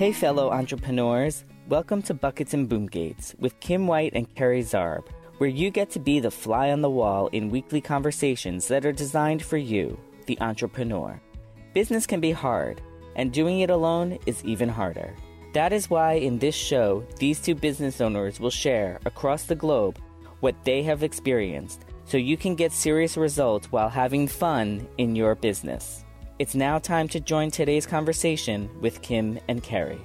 Hey, fellow entrepreneurs. Welcome to Buckets and Boomgates with Kim White and Kerry Zarb, where you get to be the fly on the wall in weekly conversations that are designed for you, the entrepreneur. Business can be hard, and doing it alone is even harder. That is why in this show, these two business owners will share across the globe what they have experienced so you can get serious results while having fun in your business. It's now time to join today's conversation with Kim and Kerry.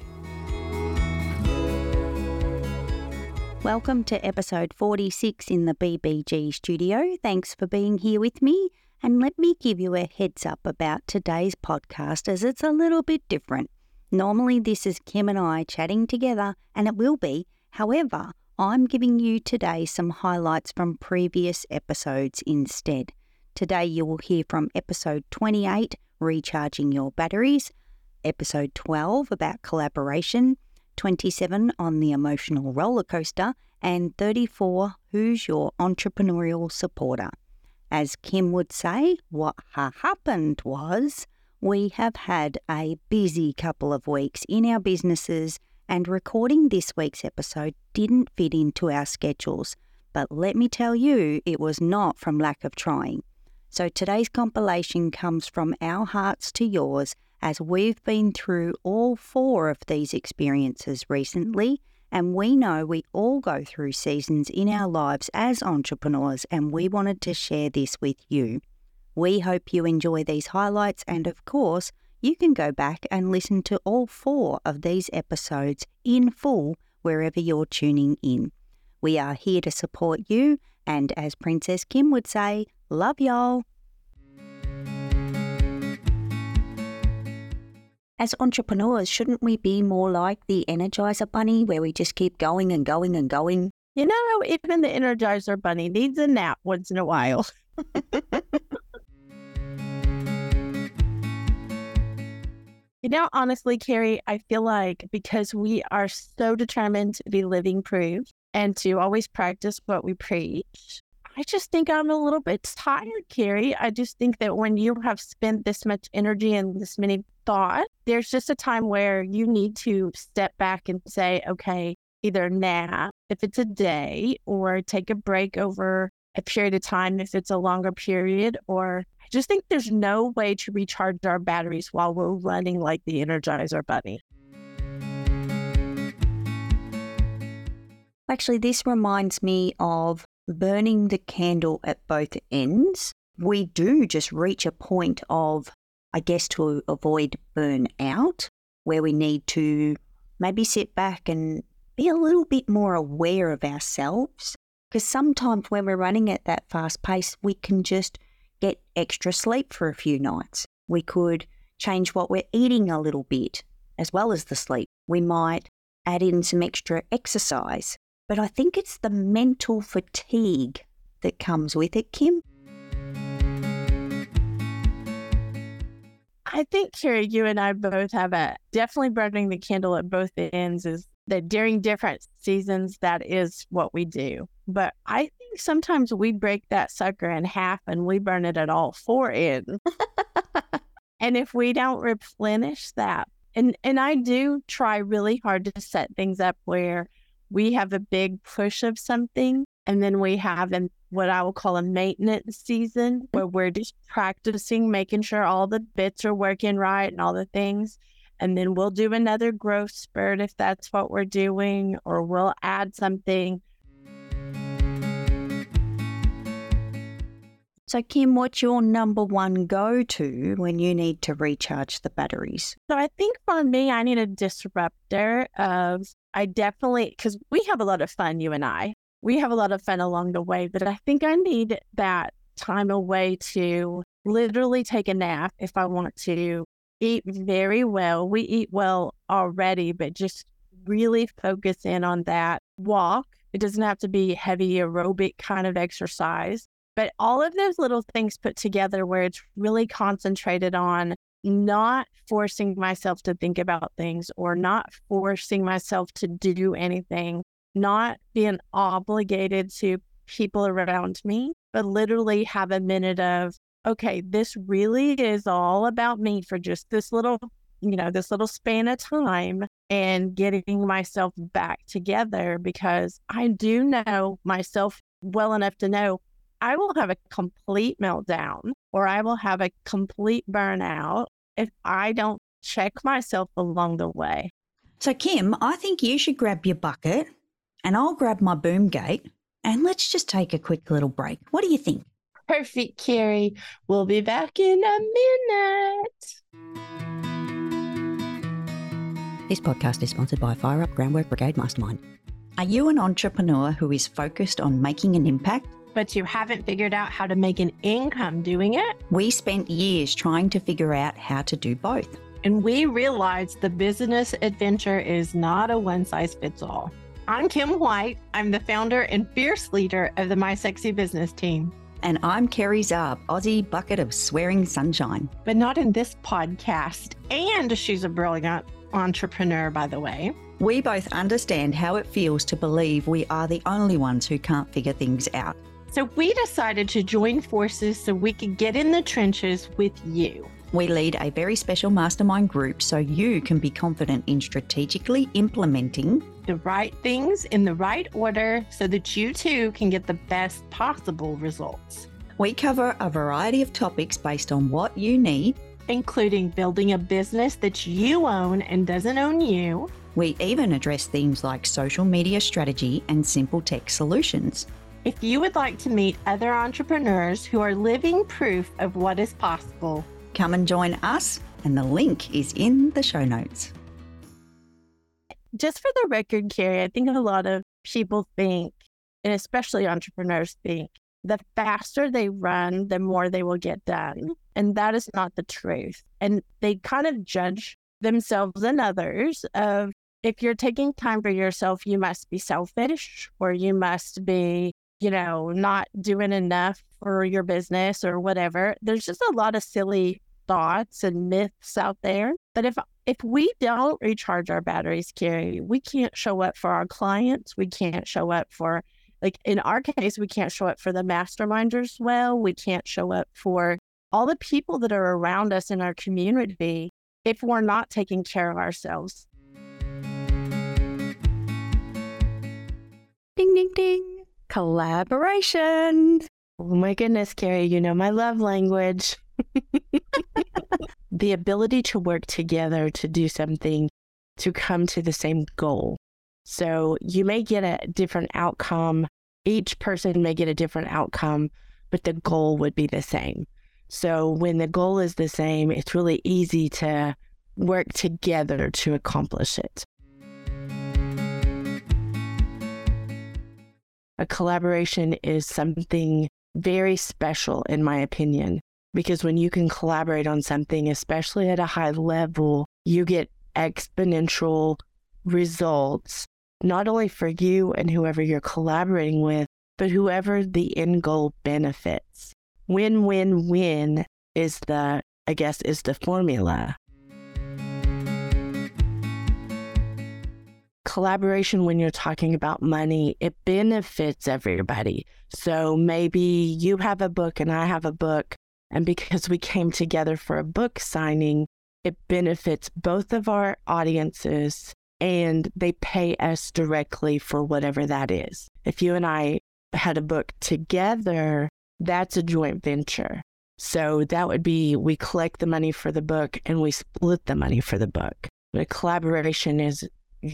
Welcome to episode 46 in the BBG studio. Thanks for being here with me. And let me give you a heads up about today's podcast as it's a little bit different. Normally, this is Kim and I chatting together, and it will be. However, I'm giving you today some highlights from previous episodes instead. Today, you will hear from episode 28, Recharging Your Batteries, episode 12 about collaboration, 27 on the emotional roller coaster, and 34 Who's Your Entrepreneurial Supporter. As Kim would say, what ha- happened was we have had a busy couple of weeks in our businesses, and recording this week's episode didn't fit into our schedules. But let me tell you, it was not from lack of trying. So today's compilation comes from our hearts to yours as we've been through all four of these experiences recently. And we know we all go through seasons in our lives as entrepreneurs, and we wanted to share this with you. We hope you enjoy these highlights, and of course, you can go back and listen to all four of these episodes in full wherever you're tuning in. We are here to support you, and as Princess Kim would say, love y'all. As entrepreneurs, shouldn't we be more like the Energizer Bunny, where we just keep going and going and going? You know, even the Energizer Bunny needs a nap once in a while. you know, honestly, Kerry, I feel like because we are so determined to be living proof and to always practice what we preach, I just think I'm a little bit tired, Kerry. I just think that when you have spent this much energy and this many thought, there's just a time where you need to step back and say, okay, either nap if it's a day or take a break over a period of time if it's a longer period or I just think there's no way to recharge our batteries while we're running like the Energizer Bunny. Actually, this reminds me of burning the candle at both ends. We do just reach a point of I guess, to avoid burnout, where we need to maybe sit back and be a little bit more aware of ourselves. Because sometimes when we're running at that fast pace, we can just get extra sleep for a few nights. We could change what we're eating a little bit, as well as the sleep. We might add in some extra exercise. But I think it's the mental fatigue that comes with it, Kim. I think, Kerry, you and I both have a definitely burning the candle at both ends is that during different seasons, that is what we do. But I think sometimes we break that sucker in half and we burn it at all four ends. and if we don't replenish that, and, and I do try really hard to set things up where we have a big push of something and then we have an, what I will call a maintenance season where we're just practicing, making sure all the bits are working right and all the things. And then we'll do another growth spurt if that's what we're doing, or we'll add something. So, Kim, what's your number one go to when you need to recharge the batteries? So, I think for me, I need a disruptor of, I definitely, because we have a lot of fun, you and I we have a lot of fun along the way, but I think I need that time away to literally take a nap if I want to eat very well. We eat well already, but just really focus in on that walk. It doesn't have to be heavy aerobic kind of exercise, but all of those little things put together where it's really concentrated on not forcing myself to think about things or not forcing myself to do anything, not being obligated to people around me, but literally have a minute of, okay, this really is all about me for just this little you know, this little span of time and getting myself back together because I do know myself well enough to know I will have a complete meltdown or I will have a complete burnout if I don't check myself along the way. So, Kim, I think you should grab your bucket and I'll grab my boom gate and let's just take a quick little break. What do you think? Perfect, Kerry. We'll be back in a minute. This podcast is sponsored by Fire Up Groundwork Brigade Mastermind. Are you an entrepreneur who is focused on making an impact? But you haven't figured out how to make an income doing it? We spent years trying to figure out how to do both. And we realized the business adventure is not a one size fits all. I'm Kim White. I'm the founder and fierce leader of the My Sexy Business team. And I'm Kerry Zarb, Aussie bucket of swearing sunshine. But not in this podcast. And she's a brilliant entrepreneur, by the way. We both understand how it feels to believe we are the only ones who can't figure things out. So we decided to join forces so we could get in the trenches with you. We lead a very special mastermind group so you can be confident in strategically implementing the right things in the right order so that you too can get the best possible results. We cover a variety of topics based on what you need, including building a business that you own and doesn't own you. We even address themes like social media strategy and simple tech solutions. If you would like to meet other entrepreneurs who are living proof of what is possible, come and join us, and the link is in the show notes just for the record, Kerry, I think a lot of people think, and especially entrepreneurs think, the faster they run, the more they will get done. And that is not the truth. And they kind of judge themselves and others of if you're taking time for yourself, you must be selfish or you must be, you know, not doing enough for your business or whatever. There's just a lot of silly thoughts and myths out there. But if if we don't recharge our batteries, Kerry, we can't show up for our clients. We can't show up for like in our case, we can't show up for the masterminders well. We can't show up for all the people that are around us in our community if we're not taking care of ourselves. Collaboration. Oh my goodness, Kerry, you know my love language. the ability to work together to do something to come to the same goal. So you may get a different outcome. Each person may get a different outcome, but the goal would be the same. So when the goal is the same, it's really easy to work together to accomplish it. A collaboration is something very special, in my opinion, because when you can collaborate on something, especially at a high level, you get exponential results, not only for you and whoever you're collaborating with, but whoever the end goal benefits. Win, win, win is the, I guess, is the formula. Collaboration, when you're talking about money, it benefits everybody. So maybe you have a book and I have a book and because we came together for a book signing, it benefits both of our audiences and they pay us directly for whatever that is. If you and I had a book together, that's a joint venture. So that would be we collect the money for the book and we split the money for the book. But a collaboration is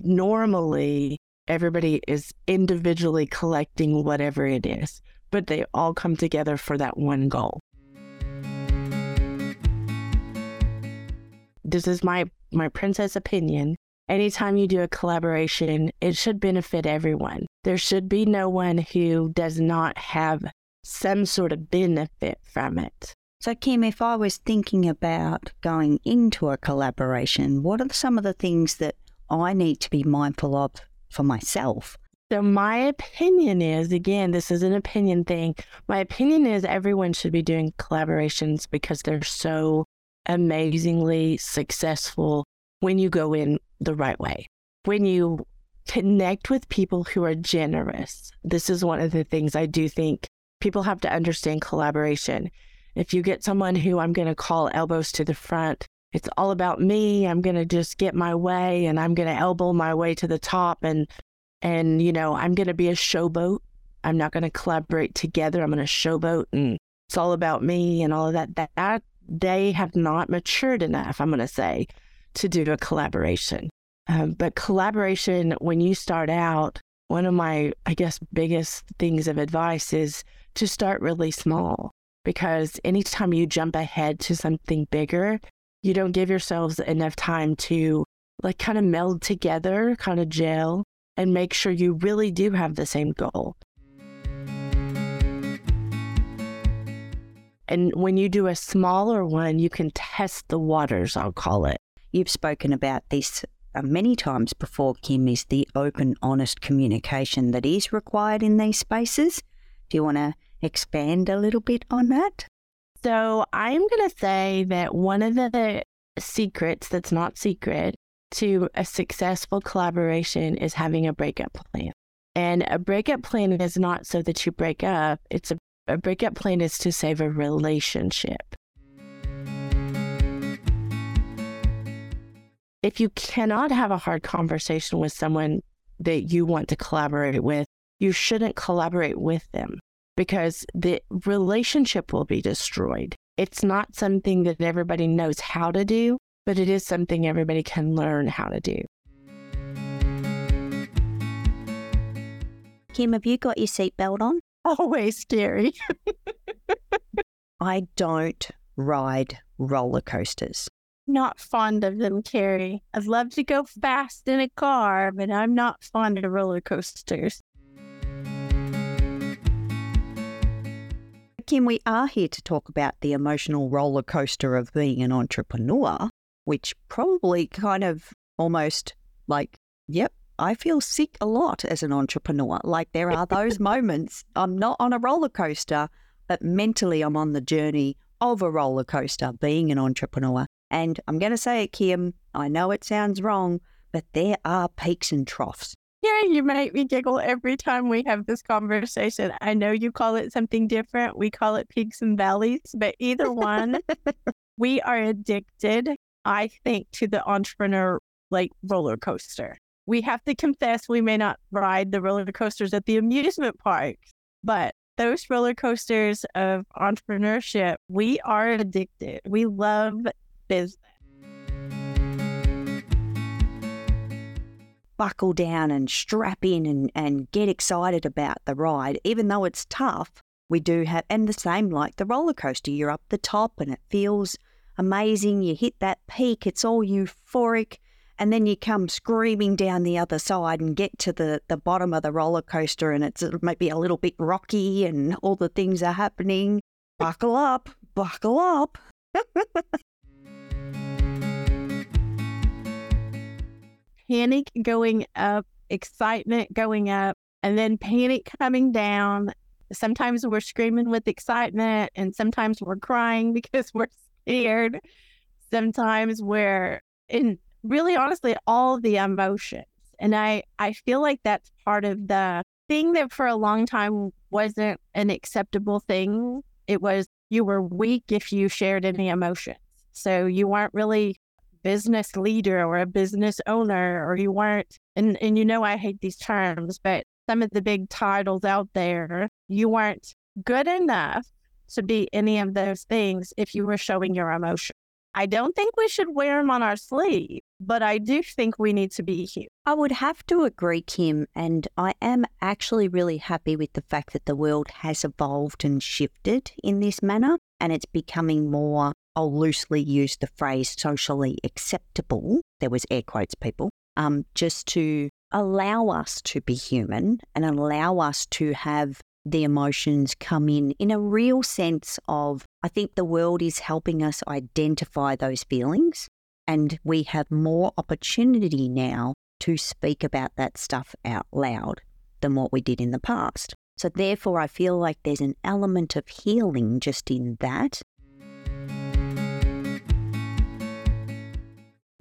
normally everybody is individually collecting whatever it is, but they all come together for that one goal. this is my my princess opinion. Anytime you do a collaboration, it should benefit everyone. There should be no one who does not have some sort of benefit from it. So, Kim, if I was thinking about going into a collaboration, what are some of the things that I need to be mindful of for myself? So, my opinion is again, this is an opinion thing. My opinion is everyone should be doing collaborations because they're so amazingly successful when you go in the right way. When you connect with people who are generous. This is one of the things I do think people have to understand collaboration. If you get someone who I'm going to call elbows to the front, it's all about me. I'm going to just get my way and I'm going to elbow my way to the top and and you know, I'm going to be a showboat. I'm not going to collaborate together. I'm going to showboat and it's all about me and all of that. That, that they have not matured enough, I'm going to say, to do a collaboration. Um, but collaboration, when you start out, one of my, I guess, biggest things of advice is to start really small because anytime you jump ahead to something bigger, you don't give yourselves enough time to like kind of meld together, kind of gel, and make sure you really do have the same goal. And when you do a smaller one, you can test the waters, I'll call it. You've spoken about this uh, many times before, Kim, is the open, honest communication that is required in these spaces. Do you want to expand a little bit on that? So, I'm going to say that one of the secrets that's not secret to a successful collaboration is having a breakup plan. And a breakup plan is not so that you break up, it's a, a breakup plan is to save a relationship. If you cannot have a hard conversation with someone that you want to collaborate with, you shouldn't collaborate with them because the relationship will be destroyed. It's not something that everybody knows how to do, but it is something everybody can learn how to do. Kim, have you got your seatbelt on? Always scary. I don't ride roller coasters. Not fond of them, Kerry. I'd love to go fast in a car, but I'm not fond of roller coasters. Kim, we are here to talk about the emotional roller coaster of being an entrepreneur, which probably kind of almost like, yep, I feel sick a lot as an entrepreneur. Like there are those moments I'm not on a roller coaster, but mentally I'm on the journey of a roller coaster being an entrepreneur. And I'm going to say it, Kim, I know it sounds wrong, but there are peaks and troughs. You make me giggle every time we have this conversation. I know you call it something different. We call it peaks and valleys, but either one, we are addicted, I think, to the entrepreneur like roller coaster. We have to confess we may not ride the roller coasters at the amusement parks, but those roller coasters of entrepreneurship, we are addicted. We love business. Buckle down and strap in and, and get excited about the ride. Even though it's tough, we do have, and the same like the roller coaster, you're up the top and it feels amazing. You hit that peak, it's all euphoric. And then you come screaming down the other side and get to the, the bottom of the roller coaster, and it's maybe a little bit rocky and all the things are happening. Buckle up, buckle up. panic going up, excitement going up, and then panic coming down. Sometimes we're screaming with excitement, and sometimes we're crying because we're scared. Sometimes we're in really honestly all the emotions. And I, I feel like that's part of the thing that for a long time wasn't an acceptable thing. It was you were weak if you shared any emotions. So you weren't really business leader or a business owner or you weren't and, and you know I hate these terms, but some of the big titles out there, you weren't good enough to be any of those things if you were showing your emotion. I don't think we should wear them on our sleeve, but I do think we need to be here. I would have to agree, Kim, and I am actually really happy with the fact that the world has evolved and shifted in this manner, and it's becoming more I'll loosely use the phrase socially acceptable, there was air quotes, people, um, just to allow us to be human and allow us to have the emotions come in in a real sense of, I think the world is helping us identify those feelings. And we have more opportunity now to speak about that stuff out loud than what we did in the past. So, therefore, I feel like there's an element of healing just in that.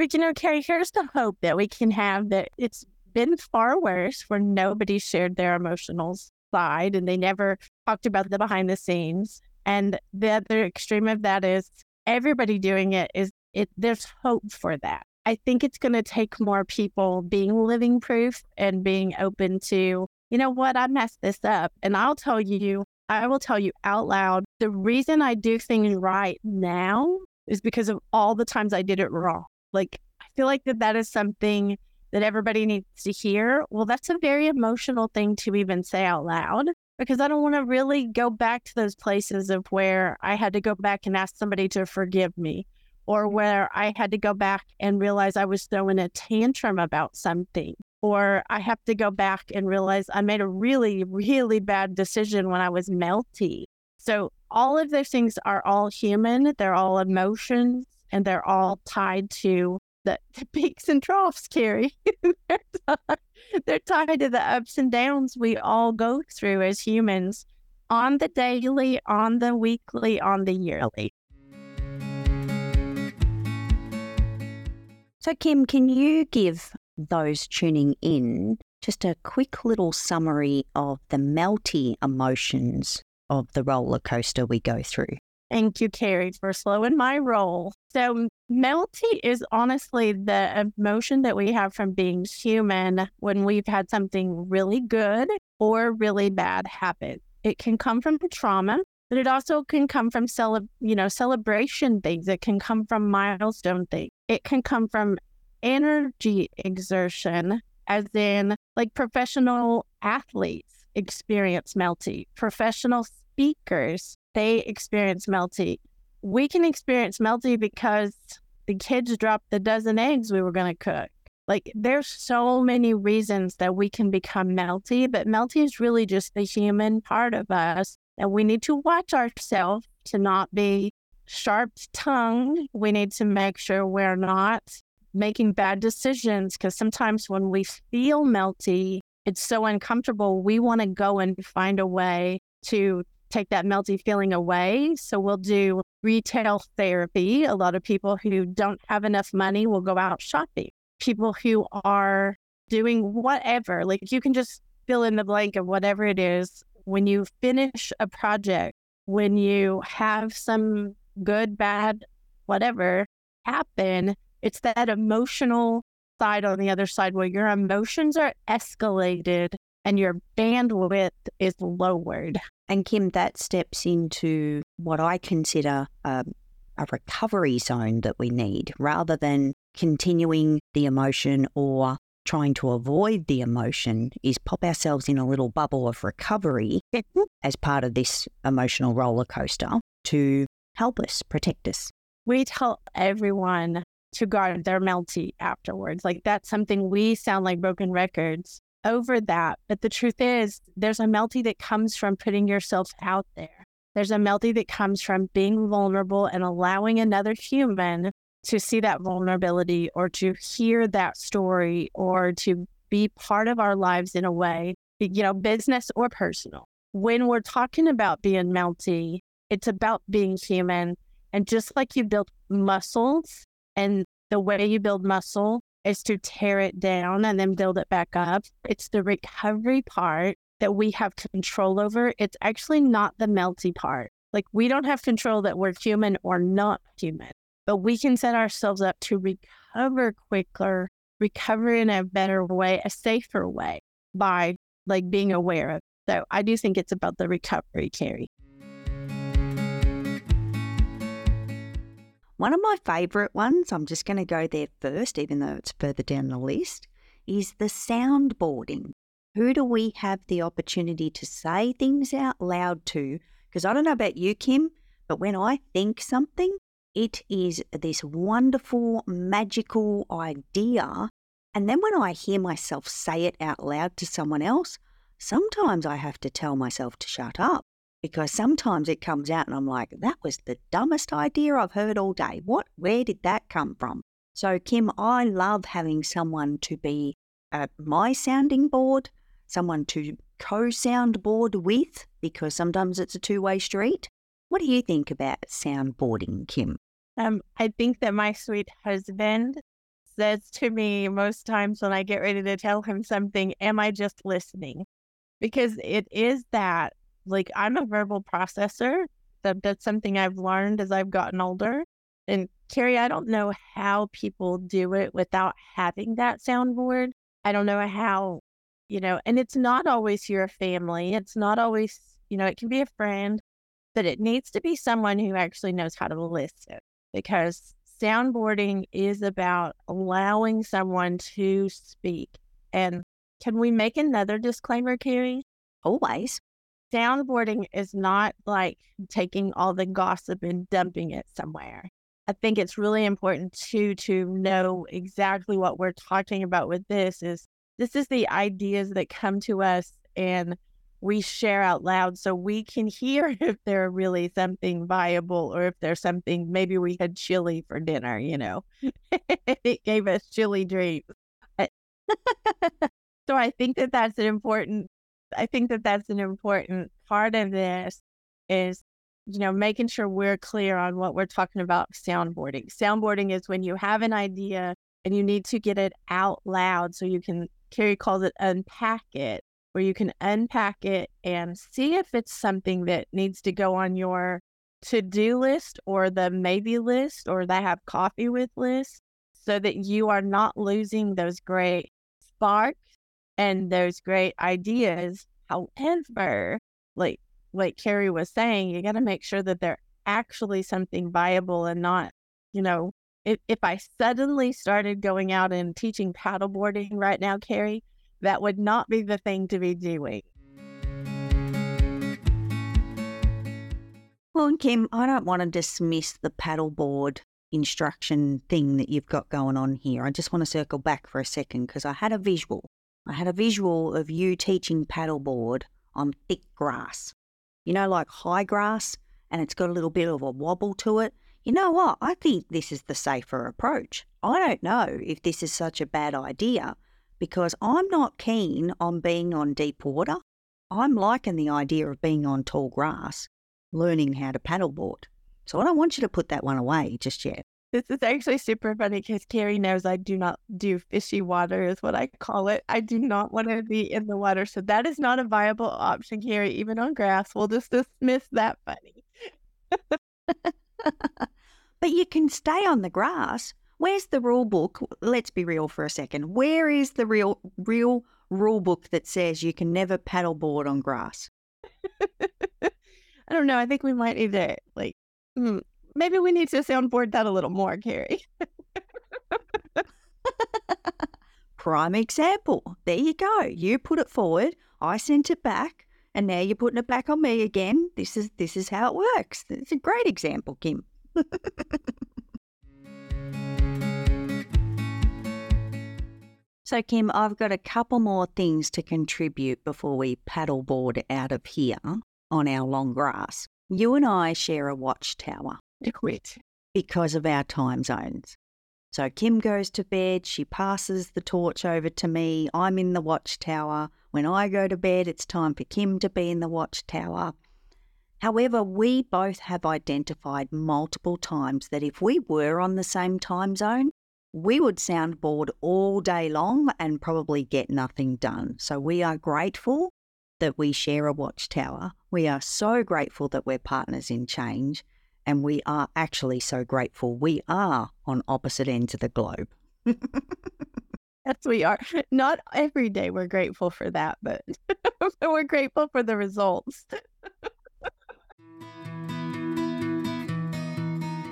But you know, Kerry, here's the hope that we can have that it's been far worse where nobody shared their emotional side and they never talked about the behind the scenes. And the other extreme of that is everybody doing it is it there's hope for that. I think it's going to take more people being living proof and being open to, you know what, I messed this up. And I'll tell you, I will tell you out loud, the reason I do things right now is because of all the times I did it wrong. Like, I feel like that that is something that everybody needs to hear. Well, that's a very emotional thing to even say out loud because I don't want to really go back to those places of where I had to go back and ask somebody to forgive me or mm-hmm. where I had to go back and realize I was throwing a tantrum about something, or I have to go back and realize I made a really, really bad decision when I was melty. So, all of those things are all human, they're all emotions, and they're all tied to the, the peaks and troughs, Kerry. they're, tied, they're tied to the ups and downs we all go through as humans on the daily, on the weekly, on the yearly. So, Kim, can you give those tuning in just a quick little summary of the melty emotions of the roller coaster we go through? Thank you, Kerry, for slowing my roll. So, melty is honestly the emotion that we have from being human when we've had something really good or really bad happen. It can come from trauma, but it also can come from cele- you know celebration things. It can come from milestone things. It can come from energy exertion, as in like professional athletes experience melty, professional speakers they experience melty. We can experience melty because the kids dropped the dozen eggs we were going to cook. Like there's so many reasons that we can become melty, but melty is really just the human part of us and we need to watch ourselves to not be sharp tongued. We need to make sure we're not making bad decisions because sometimes when we feel melty, it's so uncomfortable. We want to go and find a way to take that melty feeling away. So we'll do retail therapy. A lot of people who don't have enough money will go out shopping. People who are doing whatever, like you can just fill in the blank of whatever it is when you finish a project, when you have some good, bad, whatever happen, it's that emotional side on the other side where your emotions are escalated and your bandwidth is lowered. And Kim, that steps into what I consider a, a recovery zone that we need rather than continuing the emotion or trying to avoid the emotion is pop ourselves in a little bubble of recovery as part of this emotional roller coaster to help us, protect us. We tell everyone to guard their melty afterwards. Like that's something we sound like broken records over that. But the truth is, there's a melty that comes from putting yourself out there. There's a melty that comes from being vulnerable and allowing another human to see that vulnerability or to hear that story or to be part of our lives in a way, you know, business or personal. When we're talking about being melty, it's about being human. And just like you build muscles, and the way you build muscle is to tear it down and then build it back up, it's the recovery part that we have control over. It's actually not the melty part. Like we don't have control that we're human or not human but we can set ourselves up to recover quicker, recover in a better way, a safer way by like being aware of. So I do think it's about the recovery, Kerry. One of my favorite ones, I'm just going to go there first, even though it's further down the list, is the soundboarding. Who do we have the opportunity to say things out loud to? Because I don't know about you, Kim, but when I think something, it is this wonderful, magical idea. And then when I hear myself say it out loud to someone else, sometimes I have to tell myself to shut up because sometimes it comes out and I'm like, that was the dumbest idea I've heard all day. What, where did that come from? So, Kim, I love having someone to be at my sounding board, someone to co soundboard with, because sometimes it's a two way street. What do you think about soundboarding, Kim? Um, I think that my sweet husband says to me most times when I get ready to tell him something, Am I just listening? Because it is that, like, I'm a verbal processor. That, that's something I've learned as I've gotten older And Kerry, I don't know how people do it without having that soundboard. I don't know how, you know, and it's not always your family. It's not always, you know, it can be a friend, but it needs to be someone who actually knows how to listen because soundboarding is about allowing someone to speak. And can we make another disclaimer, Kerry? Always. Soundboarding is not like taking all the gossip and dumping it somewhere. I think it's really important too to know exactly what we're talking about with this is this is the ideas that come to us and we share out loud so we can hear if they're really something viable or if there's something maybe we had chili for dinner, you know. it gave us chili dreams. so I think that that's an important I think that that's an important part of this is you know making sure we're clear on what we're talking about soundboarding. Soundboarding is when you have an idea and you need to get it out loud so you can Kerry calls it unpack it where you can unpack it and see if it's something that needs to go on your to do list or the maybe list or the have coffee with list so that you are not losing those great sparks and those great ideas. However, like like Kerry was saying, you got to make sure that they're actually something viable and not, you know, if, if I suddenly started going out and teaching paddleboarding right now, Kerry, that would not be the thing to be doing. Well, and Kim, I don't want to dismiss the paddleboard instruction thing that you've got going on here. I just want to circle back for a second because I had a visual. I had a visual of you teaching paddleboard on thick grass. You know, like high grass, and it's got a little bit of a wobble to it. You know what? I think this is the safer approach. I don't know if this is such a bad idea, because I'm not keen on being on deep water. I'm liking the idea of being on tall grass, learning how to paddleboard. So I don't want you to put that one away just yet. This is actually super funny because Kerry knows I do not do fishy water, is what I call it. I do not want to be in the water. So that is not a viable option, Kerry, even on grass. We'll just dismiss that funny. but you can stay on the grass Where's the rule book? Let's be real for a second. Where is the real real rule book that says you can never paddleboard on grass? I don't know. I think we might need to like hmm, maybe we need to soundboard that a little more, Kerry. Prime example. There you go. You put it forward. I sent it back, and now you're putting it back on me again. This is this is how it works. It's a great example, Kim. So, Kim, I've got a couple more things to contribute before we paddleboard out of here on our long grass. You and I share a watchtower. Quit. Because of our time zones. So, Kim goes to bed, she passes the torch over to me. I'm in the watchtower. When I go to bed, it's time for Kim to be in the watchtower. However, we both have identified multiple times that if we were on the same time zone, we would soundboard all day long and probably get nothing done. So we are grateful that we share a watchtower. We are so grateful that we're partners in change. And we are actually so grateful we are on opposite ends of the globe. yes, we are. Not every day we're grateful for that, but we're grateful for the results.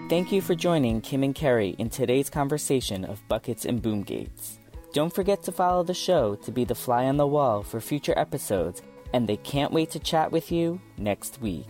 Thank you for joining Kim and Kerry in today's conversation of buckets and boom gates. Don't forget to follow the show to be the fly on the wall for future episodes, and they can't wait to chat with you next week.